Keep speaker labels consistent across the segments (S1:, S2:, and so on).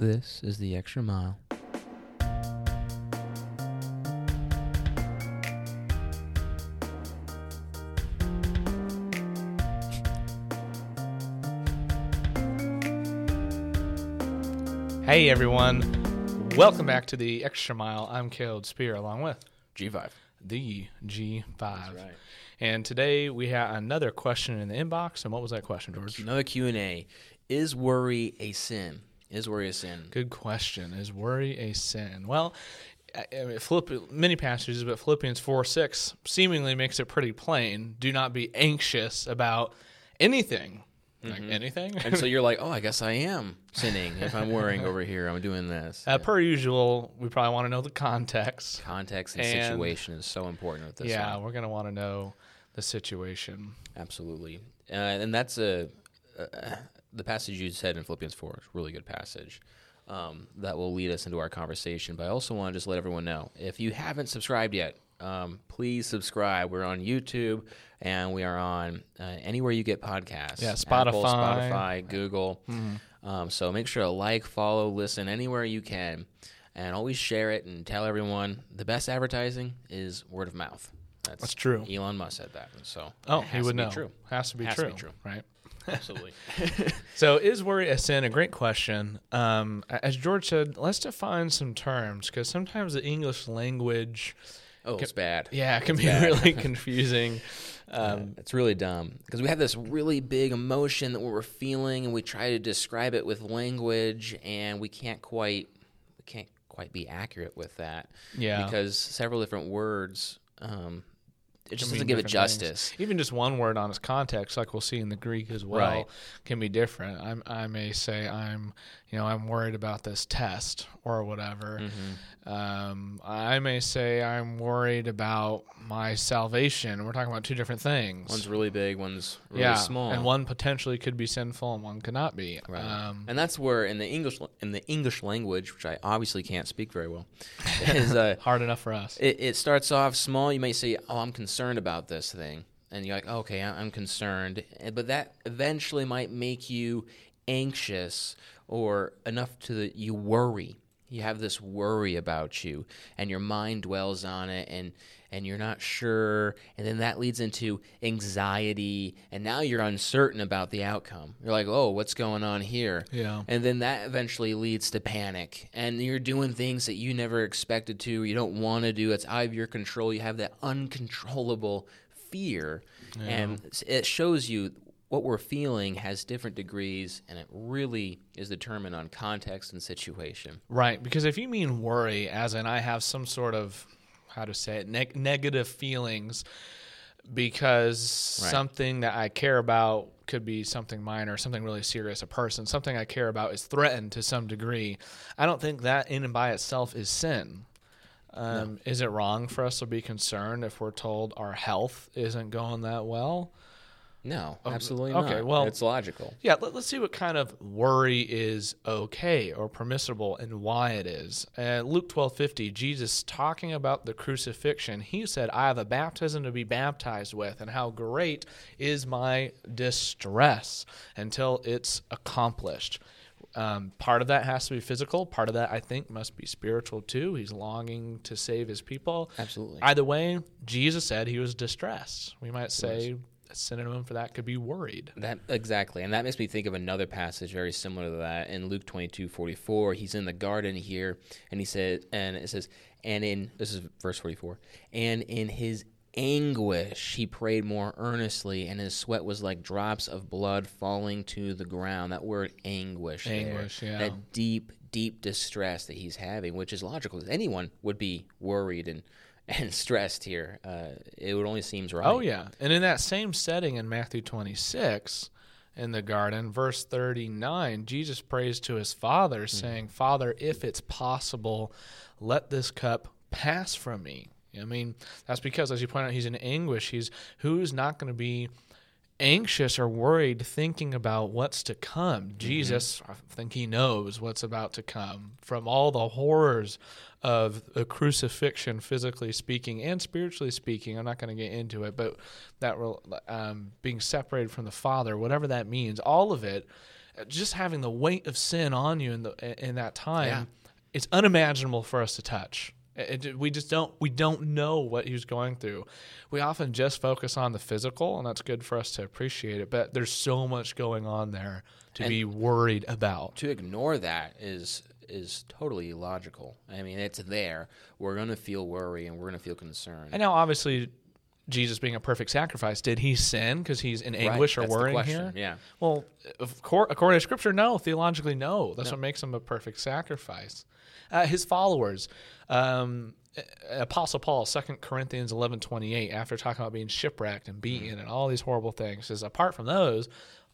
S1: This is the extra mile.
S2: Hey everyone, welcome back to the Extra Mile. I'm Caleb Spear along with
S1: G5.
S2: the G5.
S1: That's right.
S2: And today we have another question in the inbox. And what was that question, George?
S1: Another Q&A. Is worry a sin? Is worry a sin?
S2: Good question. Is worry a sin? Well, I- mean, Philipp, many passages, but Philippians 4 6 seemingly makes it pretty plain. Do not be anxious about anything. Like anything?
S1: And so you're like, oh, I guess I am sinning if I'm worrying over here. I'm doing this.
S2: uh, per usual, we probably want to know the context.
S1: Context and,
S2: and-
S1: situation is so important with this
S2: yeah,
S1: one.
S2: we're going to want to know the situation.
S1: Absolutely. Uh, and that's a, the passage you said in Philippians 4 is a really good passage. Um, that will lead us into our conversation. But I also want to just let everyone know if you haven't subscribed yet, um, please subscribe. We're on YouTube and we are on uh, anywhere you get podcasts.
S2: Yeah,
S1: Apple,
S2: Spotify.
S1: Spotify, Google. Um, so make sure to like, follow, listen anywhere you can, and always share it and tell everyone. The best advertising is word of mouth. That's,
S2: That's true.
S1: Elon Musk said that, and so
S2: Oh, he would
S1: to
S2: know.
S1: True.
S2: Has to be
S1: Has to
S2: true.
S1: be true.
S2: Right.
S1: Absolutely.
S2: So, is worry a sin? A great question. Um, as George said, let's define some terms because sometimes the English language,
S1: oh, it's bad.
S2: yeah, it can be
S1: bad.
S2: really confusing. Um,
S1: it's really dumb because we have this really big emotion that we're feeling, and we try to describe it with language, and we can't quite we can't quite be accurate with that.
S2: Yeah.
S1: because several different words. Um, it just doesn't give it
S2: different things.
S1: justice.
S2: Even just one word on its context, like we'll see in the Greek as well,
S1: Right.
S2: can be different. I'm, I may say I'm, you know, I'm worried about this test or whatever.
S1: Mm-hmm.
S2: Um, I may say I'm worried about my salvation. We're talking about two different things.
S1: One's really big, one's really
S2: yeah,
S1: small,
S2: and one potentially could be sinful, and one could not be.
S1: Right.
S2: Um,
S1: and that's where in the English in the English language, which I obviously can't speak very well, is uh,
S2: hard enough for us.
S1: it, it starts off small. You may say, "Oh, I'm concerned about this thing," and you're like, oh, "Okay, I'm concerned," but that eventually might make you anxious or enough to that you worry. You have this worry about you, and your mind dwells on it, and and you're not sure, and then that leads into anxiety, and now you're uncertain about the outcome. You're like, "Oh, what's going on here?"
S2: Yeah.
S1: And then that eventually leads to panic. And you're doing things that you never expected to, you don't want to do. It's out of your control. You have that uncontrollable fear. And it shows you what we're feeling has different degrees, and it really is determined on context and situation.
S2: Right, because if you mean worry, as in I have some sort of how to say it, neg- negative feelings because
S1: Right.
S2: something that I care about could be something minor, something really serious, a person, something I care about is threatened to some degree. I don't think that in and by itself is sin. Um, Is it wrong for us to be concerned if we're told our health isn't going that well?
S1: No, absolutely
S2: okay,
S1: not.
S2: well-
S1: it's logical.
S2: Yeah, let, us see what kind of worry is okay or permissible and why it is. Uh, Luke twelve fifty, Jesus talking about the crucifixion, he said, I have a baptism to be baptized with, and how great is my distress until it's accomplished. Um, part of that has to be physical. Part of that, I think, must be spiritual too. He's longing to save his people.
S1: Absolutely.
S2: Either way, Jesus said he was distressed. We might say a synonym for that could be worried.
S1: That exactly, and that makes me think of another passage very similar to that in Luke twenty two forty four. He's in the garden here, and he said, and it says, and in this is verse forty four, and in his anguish he prayed more earnestly, and his sweat was like drops of blood falling to the ground. That word anguish, there.
S2: Anguish, yeah.
S1: that deep, deep distress that he's having, which is logical. Anyone would be worried and and stressed here. Uh, it would only seems right.
S2: Oh yeah, and in that same setting in Matthew 26, in the garden, verse 39, Jesus prays to his Father, saying, "Father, if it's possible, let this cup pass from me." I mean, that's because, as you point out, he's in anguish. He's who's not going to be anxious or worried thinking about what's to come. Jesus, I think he knows what's about to come from all the horrors of the crucifixion, physically speaking and spiritually speaking. I'm not going to get into it, but that um, being separated from the Father, whatever that means, all of it. just having the weight of sin on you in the in that time,
S1: Yeah.
S2: it's unimaginable for us to touch. It- we just don't we don't know what he was going through. We often just focus on the physical, and that's good for us to appreciate it. But there's so much going on there to
S1: And-
S2: be worried about.
S1: to ignore that is is totally illogical. I mean, it's there. We're going to feel worry and we're going to feel concern.
S2: And now, obviously, Jesus being a perfect sacrifice, did he sin because he's in
S1: Right,
S2: anguish or
S1: that's
S2: worrying here?
S1: Yeah.
S2: Well, of course, according to Scripture, no. Theologically, no. That's
S1: No.
S2: what makes him a perfect sacrifice. Uh, his followers, um, Apostle Paul, 2 Corinthians eleven twenty eight, after talking about being shipwrecked and beaten and all these horrible things, says, apart from those,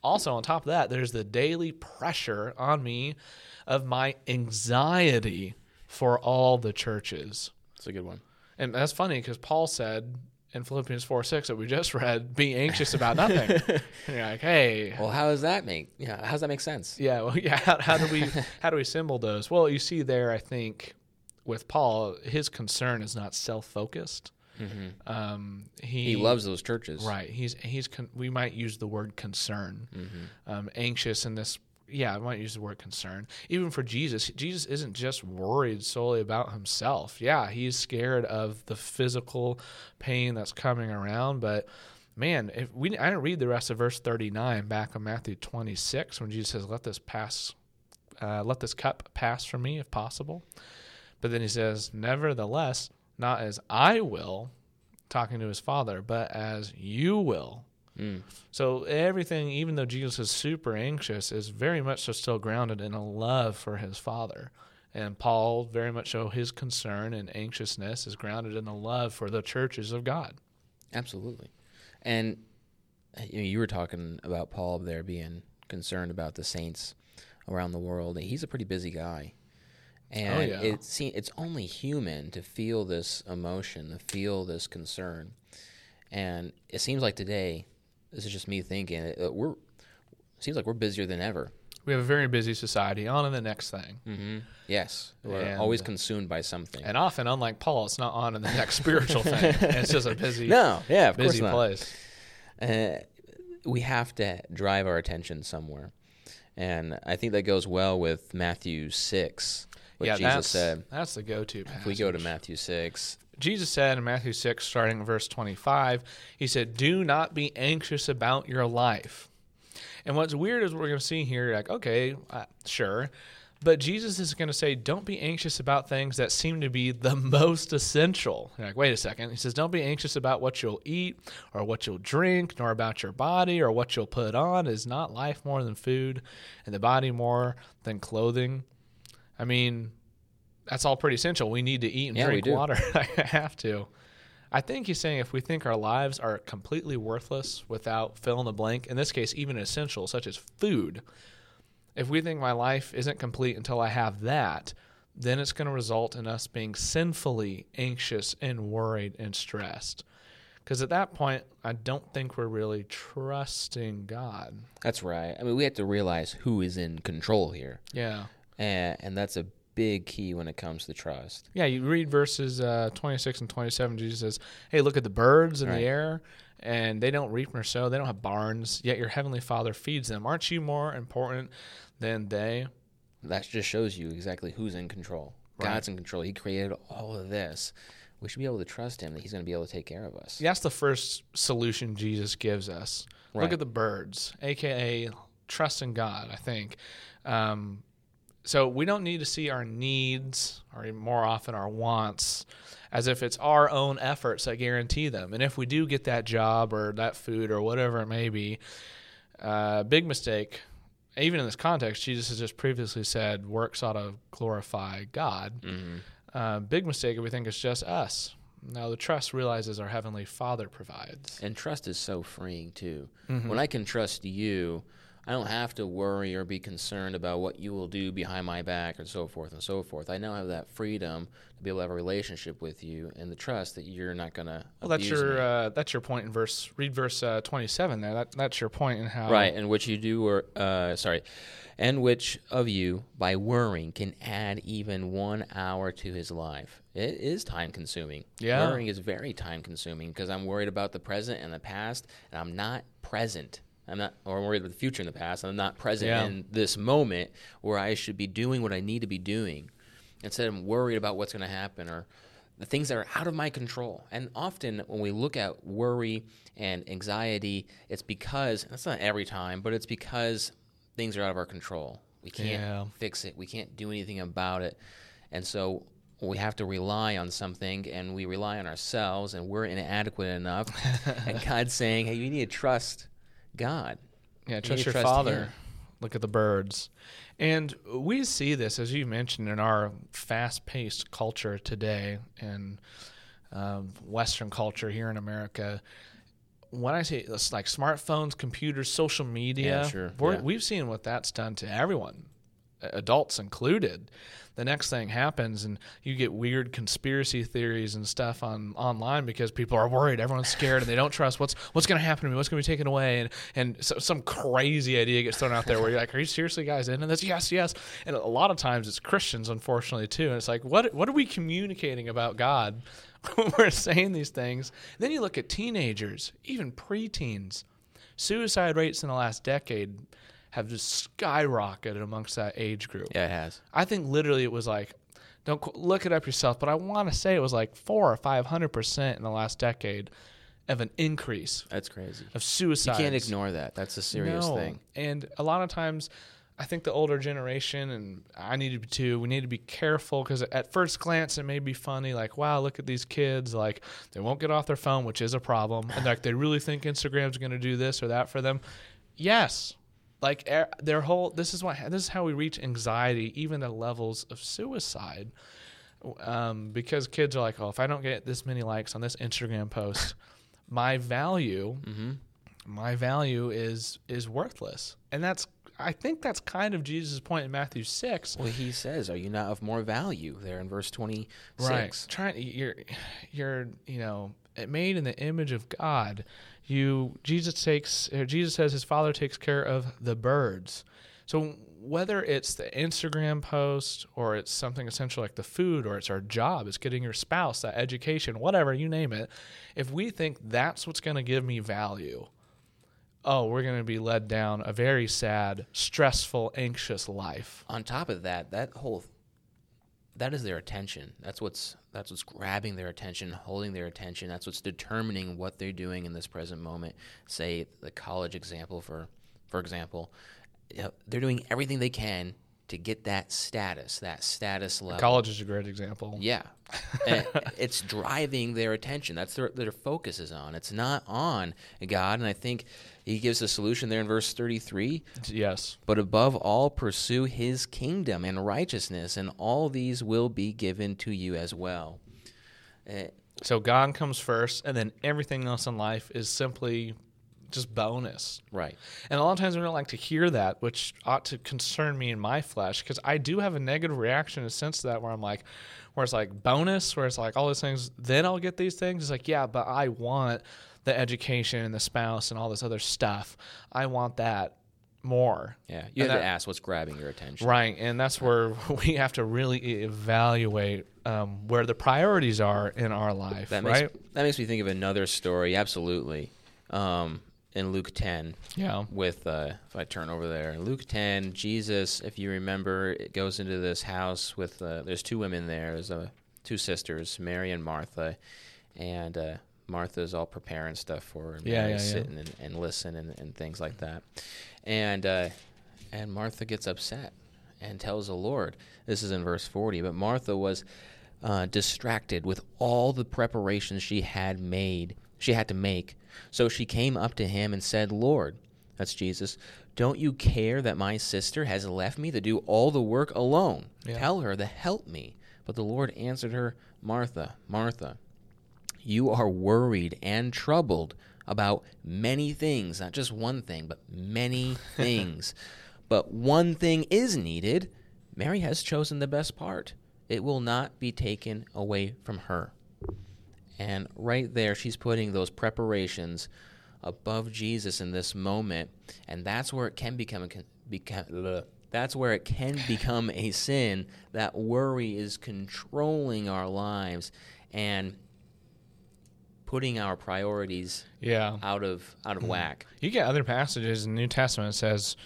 S2: also on top of that, there's the daily pressure on me of my anxiety for all the churches.
S1: It's a good one.
S2: And that's funny because Paul said in Philippians 4 6 that we just read, be anxious about nothing. and you're like, hey,
S1: Well, how does that make? Yeah, how does that make sense?
S2: yeah, well, yeah. How, how do we how do we symbol those? Well, you see there, I think, with Paul, his concern is not self focused. Um, he,
S1: He loves those churches.
S2: right. He's he's con- we might use the word concern, um, anxious in this. Yeah, I might use the word concern. Even for Jesus, Jesus isn't just worried solely about himself. Yeah, he's scared of the physical pain that's coming around, but man, if we I didn't read the rest of verse 39 back in Matthew 26 when Jesus says, "Let this pass uh, let this cup pass from me if possible." But then he says, "Nevertheless, not as I will," talking to his father, but as you will.
S1: Mm.
S2: So everything, even though Jesus is super anxious, is very much so still grounded in a love for his father. And Paul very much so his concern and anxiousness is grounded in a love for the churches of God.
S1: Absolutely. And you, know, you were talking about Paul there being concerned about the saints around the world. He's a pretty busy guy. And
S2: Oh, yeah.
S1: it se- it's only human to feel this emotion, to feel this concern. And it seems like today, this is just me thinking, uh, we're seems like we're busier than ever.
S2: We have a very busy society. On to the next thing.
S1: Mm-hmm. Yes, we're
S2: And-
S1: always consumed by something.
S2: And often, unlike Paul, it's not on to the next spiritual thing. It's just a busy,
S1: no, yeah, of
S2: busy
S1: course
S2: place.
S1: uh, we have to drive our attention somewhere. And I think that goes well with Matthew 6, what
S2: yeah,
S1: Jesus
S2: that's,
S1: said.
S2: that's the go-to passage.
S1: If we go to Matthew 6,
S2: Jesus said in Matthew 6, starting in verse 25, he said, Do not be anxious about your life. And what's weird is what we're going to see here, like, okay, uh, sure. But Jesus is going to say, Don't be anxious about things that seem to be the most essential. You're like, wait a second. He says, Don't be anxious about what you'll eat or what you'll drink, nor about your body or what you'll put on. Is not life more than food and the body more than clothing? I mean, that's all pretty essential. We need to eat and
S1: Yeah,
S2: drink water. I have to. I think he's saying if we think our lives are completely worthless without fill in the blank, in this case, even essential, such as food, if we think my life isn't complete until I have that, then it's going to result in us being sinfully anxious and worried and stressed. Because at that point, I don't think we're really trusting God.
S1: that's right. I mean, we have to realize who is in control here.
S2: Yeah.
S1: And, and that's a big key when it comes to trust.
S2: Yeah, you read verses uh, 26 and 27. Jesus says, Hey, look at the birds in
S1: Right.
S2: the air, and they don't reap nor sow. They don't have barns, yet your heavenly Father feeds them. Aren't you more important than they?
S1: That just shows you exactly who's in control.
S2: Right.
S1: God's in control. He created all of this. We should be able to trust Him that He's going to be able to take care of us.
S2: That's the first solution Jesus gives us. Look at the birds, aka trust in God, I think. Um, so we don't need to see our needs, or even more often our wants, as if it's our own efforts that guarantee them. And if we do get that job or that food or whatever it may be, uh, big mistake. Even in this context, Jesus has just previously said works ought to glorify God.
S1: Mhm.
S2: Uh, big mistake if we think it's just us. Now, the trust realizes our Heavenly Father provides.
S1: And trust is so freeing too.
S2: Mm-hmm.
S1: When I can trust you, I don't have to worry or be concerned about what you will do behind my back and so forth and so forth. I now have that freedom to be able to have a relationship with you and the trust that you're not going to
S2: Well, that's your uh, that's your point in verse. Read verse uh, twenty-seven there. That, that's your point in how
S1: right, and which you do, or uh, sorry, and which of you by worrying can add even one hour to his life. It is time consuming.
S2: Yeah.
S1: worrying is very time consuming because I'm worried about the present and the past, and I'm not present I'm not, or I'm worried about the future in the past. I'm not present
S2: Yeah.
S1: in this moment where I should be doing what I need to be doing. Instead, I'm worried about what's going to happen or the things that are out of my control. And often, when we look at worry and anxiety, it's because that's not every time, but it's because things are out of our control. We can't
S2: Yeah.
S1: fix it. We can't do anything about it. And so we have to rely on something and we rely on ourselves and we're inadequate enough. and God's saying, hey, you need to trust God.
S2: Yeah, trust
S1: to
S2: your
S1: trust
S2: father.
S1: him.
S2: Look at the birds. And we see this, as you mentioned, in our fast paced culture today and um, Western culture here in America. When I say it's like smartphones, computers, social media,
S1: Yeah, sure. Yeah.
S2: we've seen what that's done to everyone, adults included. The next thing happens, and you get weird conspiracy theories and stuff on online because people are worried, everyone's scared, and they don't trust what's what's going to happen to me, what's going to be taken away, and and so, some crazy idea gets thrown out there where you're like, are you seriously guys into this? Yes, yes. And a lot of times it's Christians, unfortunately, too. And it's like, what what are we communicating about God when we're saying these things? then you look at teenagers, even preteens, suicide rates in the last decade have just skyrocketed amongst that age group.
S1: Yeah, it has.
S2: I think literally it was like, don't look it up yourself, but I want to say it was like four or five hundred percent in the last decade of an increase
S1: That's crazy.
S2: of
S1: suicide.
S2: You
S1: can't ignore that. That's a serious
S2: No.
S1: thing.
S2: And a lot of times, I think the older generation, and I need to be too, we need to be careful because at first glance it may be funny, like, wow, look at these kids, like they won't get off their phone, which is a problem, and like they really think Instagram's going to do this or that for them. Yes, like their whole this is what this is how we reach anxiety, even at levels of suicide. Um, because kids are like, oh, if I don't get this many likes on this Instagram post, my value
S1: hmm
S2: my value is is worthless and that's i think that's kind of jesus' point in matthew 6
S1: Well, he says, "Are you not of more value?" There in verse twenty six.
S2: right trying you're you're you know made in the image of god you jesus takes or jesus says his father takes care of the birds. So whether it's the instagram post or it's something essential like the food or it's our job it's getting your spouse that education whatever you name it if we think that's what's going to give me value oh we're going to be led down a very sad stressful anxious life.
S1: On top of that, that whole that is their attention. That's what's that's what's grabbing their attention, holding their attention. That's what's determining what they're doing in this present moment. Say the college example for for example, you know, they're doing everything they can to get that status, that status level.
S2: college is a great example
S1: Yeah, And it's driving their attention. That's their their focus is on. It's not on God. And I think He gives a solution there in verse thirty three.
S2: yes
S1: But above all, pursue His kingdom and righteousness, and all these will be given to you as well. Eh,
S2: So God comes first, and then everything else in life is simply just bonus.
S1: right.
S2: And a lot of times we don't like to hear that, which ought to concern me in my flesh, because I do have a negative reaction in a sense to that where I'm like, where it's like bonus, where it's like all these things, then I'll get these things. It's like, yeah, but I want the education and the spouse and all this other stuff. I want that more.
S1: Yeah, you
S2: And
S1: have to ask what's grabbing your attention.
S2: Right, and that's where we have to really evaluate um, where the priorities are in our life,
S1: That makes
S2: right?
S1: that makes me think of another story. Absolutely, um, in Luke ten,
S2: Yeah.
S1: with uh, if I turn over there Luke 10 Jesus if you remember it goes into this house with uh, there's two women there there's uh, two sisters Mary and Martha and uh, Martha's all preparing stuff for her
S2: Yeah, yeah, yeah.
S1: sitting and, and listen and, and things like that and uh, and Martha gets upset and tells the Lord this is in verse 40 but Martha was uh, distracted with all the preparations she had made she had to make so she came up to him and said lord that's jesus don't you care that my sister has left me to do all the work alone
S2: Yeah.
S1: tell her to help me but the lord answered her martha martha you are worried and troubled about many things, not just one thing, but many things. But one thing is needed. Mary has chosen the best part. It will not be taken away from her. And right there, she's putting those preparations above Jesus in this moment, and that's where it can become a con- become. That's where it can become a sin. That worry is controlling our lives, and putting our priorities
S2: Yeah.
S1: out of out of mm. whack.
S2: You get other passages in the New Testament that says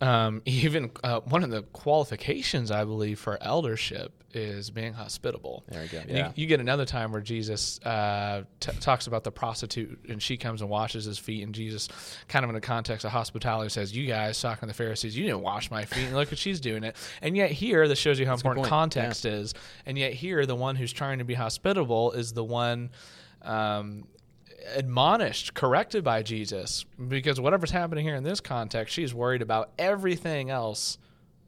S2: um, even uh, one of the qualifications, I believe, for eldership is being hospitable.
S1: There we go. Yeah.
S2: You, you get another time where Jesus uh, t- talks about the prostitute, and she comes and washes his feet, and Jesus, kind of in the context of hospitality, says, "You guys talking to the Pharisees, you didn't wash my feet, and look what she's doing it." And yet here, this shows you how
S1: good
S2: important context is. And yet here, the one who's trying to be hospitable is the one. Um, admonished, corrected by Jesus, because whatever's happening here in this context, she's worried about everything else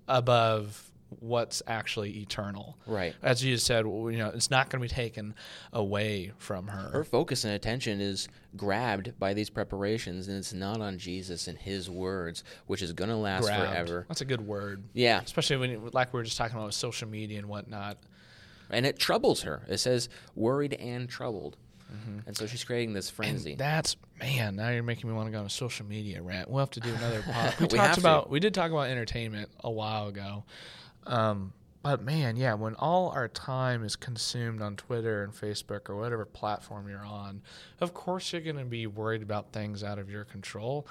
S2: above what's actually eternal.
S1: Right.
S2: As Jesus said, you know, it's not going to be taken away from her.
S1: Her focus and attention is grabbed by these preparations, and it's not on Jesus and His words, which is going to last
S2: Grabbed.
S1: forever.
S2: That's a good word.
S1: Yeah,
S2: Especially when, you- like we were just talking about with social media and whatnot.
S1: and it troubles her. It says worried and troubled, and so she's creating this frenzy.
S2: That's man. Now you're making me want to go on a social media rant. We'll have to do another. Pod. We,
S1: We
S2: talked
S1: have to.
S2: about. We did talk about entertainment a while ago, um, but man, yeah, when all our time is consumed on Twitter and Facebook or whatever platform you're on, of course you're going to be worried about things out of your control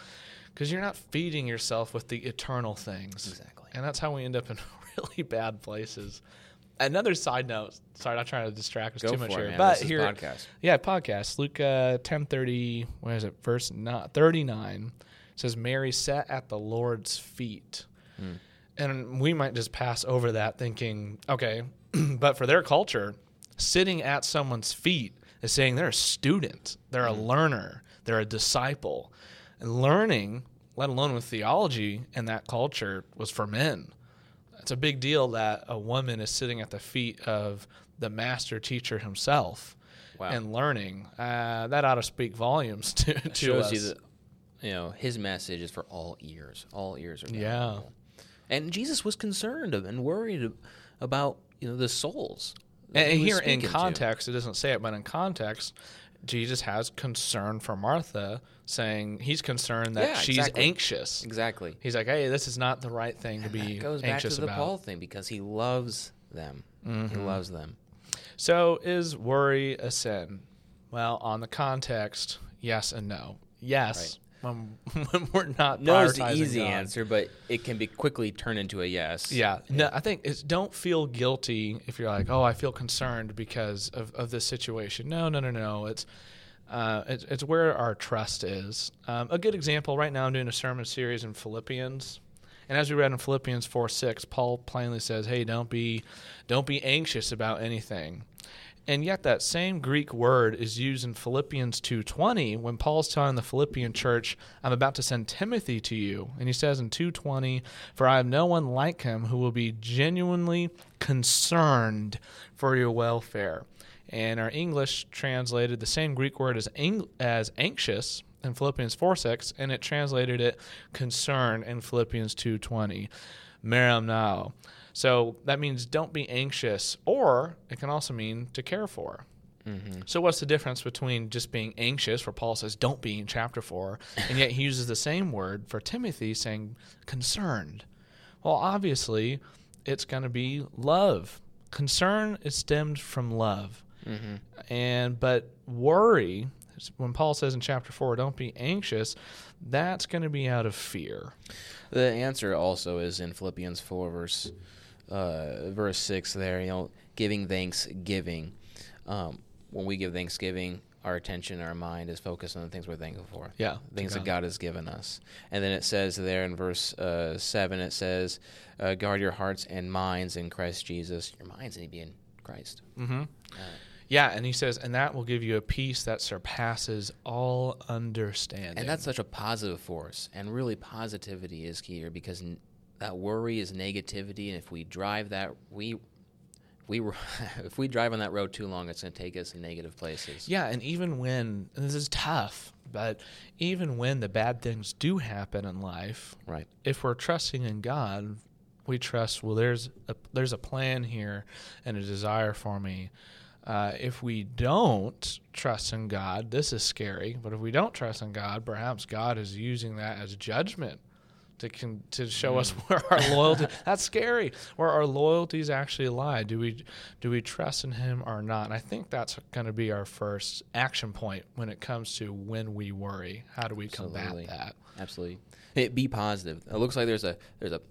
S2: because you're not feeding yourself with the eternal things.
S1: Exactly.
S2: and that's how we end up in really bad places. Another side note. Sorry, not trying to distract us
S1: Go
S2: too much
S1: it,
S2: here,
S1: man.
S2: but
S1: This is
S2: here,
S1: podcast.
S2: yeah, podcast. Luke uh, ten thirty. What is it? Verse not thirty nine says Mary sat at the Lord's feet,
S1: Hmm.
S2: and we might just pass over that thinking, okay, but for their culture, sitting at someone's feet is saying they're a student, they're
S1: Hmm.
S2: a learner, they're a disciple, and learning, let alone with theology in that culture, was for men. It's a big deal that a woman is sitting at the feet of the master teacher himself
S1: Wow.
S2: and learning. Uh, that ought to speak volumes to, to
S1: shows
S2: us.
S1: you that you know His message is for all ears. All ears are
S2: Yeah.
S1: And Jesus was concerned and worried about you know the souls.
S2: and
S1: he
S2: here in
S1: speaking to.
S2: context, it doesn't say it, but in context, Jesus has concern for Martha, saying he's concerned that
S1: Yeah,
S2: she's
S1: exactly.
S2: anxious.
S1: exactly.
S2: He's like, hey, this is not the right thing to be
S1: goes back to
S2: anxious
S1: the
S2: about.
S1: Paul thing because he loves them. He
S2: Mhm.
S1: loves them.
S2: So is worry a sin? Well, on the context, yes and no. Yes, when, when we're not
S1: No is the easy
S2: God.
S1: answer, but it can be quickly turned into a yes.
S2: Yeah, no, I think it's don't feel guilty if you're like, oh, I feel concerned because of, of this situation. No, no, no, no. It's uh, it's, it's where our trust is. Um, a good example right now, I'm doing a sermon series in Philippians, and as we read in Philippians four six, Paul plainly says, "Hey, don't be don't be anxious about anything." And yet that same Greek word is used in Philippians 2:20 when Paul's telling the Philippian church, "I'm about to send Timothy to you." And he says in 2:20, "For I have no one like him who will be genuinely concerned for your welfare." And our English translated the same Greek word as ang- as anxious in Philippians 4:6 and it translated it concern in Philippians 2:20. Merimnao. So that means don't be anxious, or it can also mean to care for.
S1: Mm-hmm.
S2: So what's the difference between just being anxious, where Paul says don't be in chapter four, and yet he uses the same word for Timothy, saying concerned? Well, obviously, it's going to be love. Concern is stemmed from love,
S1: Mm-hmm.
S2: and but worry, when Paul says in chapter four, don't be anxious, that's going to be out of fear.
S1: The answer also is in Philippians four verse uh, verse six. There, you know, giving thanksgiving. Um, when we give thanksgiving, our attention, our mind is focused on the things we're thankful for.
S2: Yeah,
S1: things
S2: to
S1: that God has given us. And then it says there in verse uh, seven, it says, uh, "Guard your hearts and minds in Christ Jesus." Your minds need to be in Christ.
S2: Mm-hmm.
S1: Uh,
S2: Yeah, and he says, and that will give you a peace that surpasses all understanding.
S1: And that's such a positive force. And really, positivity is key here because n- that worry is negativity. And if we drive that, we, we, if we drive on that road too long, it's going to take us in negative places.
S2: yeah, and even when and this is tough, but even when the bad things do happen in life,
S1: Right.
S2: if we're trusting in God, we trust. Well, there's a there's a plan here and a desire for me. Uh, if we don't trust in God, this is scary. But if we don't trust in God, perhaps God is using that as judgment to con- to show us mm. where our loyalty. That's scary. Where our loyalties actually lie. Do we do we trust in Him or not? And I think that's going to be our first action point when it comes to when we worry. How do we
S1: Absolutely.
S2: combat that?
S1: Absolutely. It, be positive. It looks like there's a there's a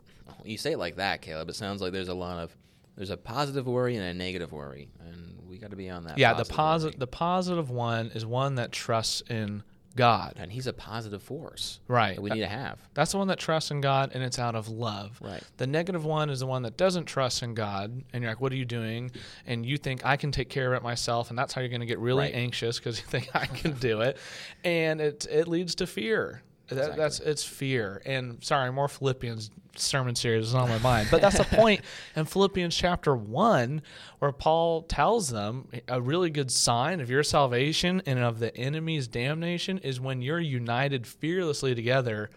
S1: you say it like that, Caleb. It sounds like there's a lot of there's a positive worry and a negative worry, and we got to be on that.
S2: Yeah, the
S1: positive
S2: positive the positive one is one that trusts in God.
S1: and He's a positive force
S2: Right.
S1: that we need to have.
S2: That's the one that trusts in God and it's out of love.
S1: Right.
S2: The negative one is the one that doesn't trust in God and you're like, what are you doing? And you think I can take care of it myself, and that's how you're going to get really
S1: Right.
S2: anxious because you think I can do it, and it it leads to fear. That,
S1: Exactly.
S2: That's it's fear. And sorry, more Philippians sermon series is on my mind, but that's the point in Philippians chapter one where Paul tells them a really good sign of your salvation and of the enemy's damnation is when you're united fearlessly together,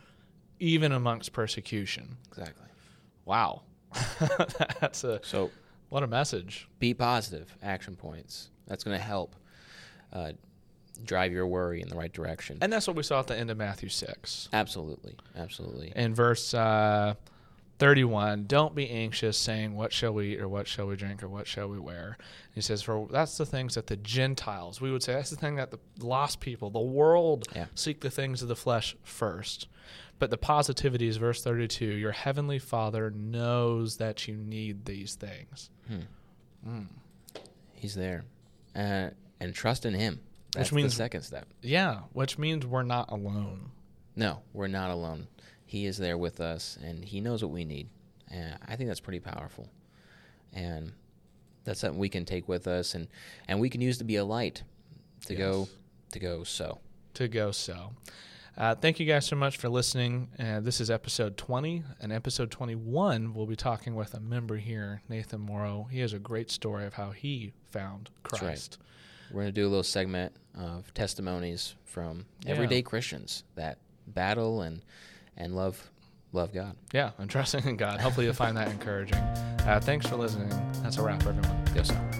S2: even amongst persecution.
S1: Exactly.
S2: Wow, that's a
S1: So
S2: what a message.
S1: be positive. Action points. That's going to help uh, drive your worry in the right direction.
S2: And that's what we saw at the end of Matthew six.
S1: absolutely. Absolutely.
S2: in verse uh, 31 don't be anxious saying what shall we eat or what shall we drink or what shall we wear he says for that's the things that the gentiles we would say that's the thing that the lost people the world
S1: Yeah.
S2: seek the things of the flesh first but the positivity is verse 32 your heavenly father knows that you need these things
S1: He's there. Uh, and trust in Him. That's
S2: means-
S1: the second step.
S2: yeah which means we're not alone
S1: No, we're not alone. He is there with us, and He knows what we need. And I think that's pretty powerful. And that's something we can take with us, and, and we can use to be a light to go to go so.
S2: to go so. Uh, thank you guys so much for listening. Uh, this is episode 20. And episode 21, we'll be talking with a member here, Nathan Morrow. He has a great story of how he found
S1: That's right.
S2: Christ.
S1: We're going to do a little segment of testimonies from
S2: Yeah.
S1: everyday Christians that battle and and love love God.
S2: Yeah, and trusting in God. Hopefully, you'll find that encouraging. Uh, thanks for listening. That's a wrap, everyone.
S1: Go so.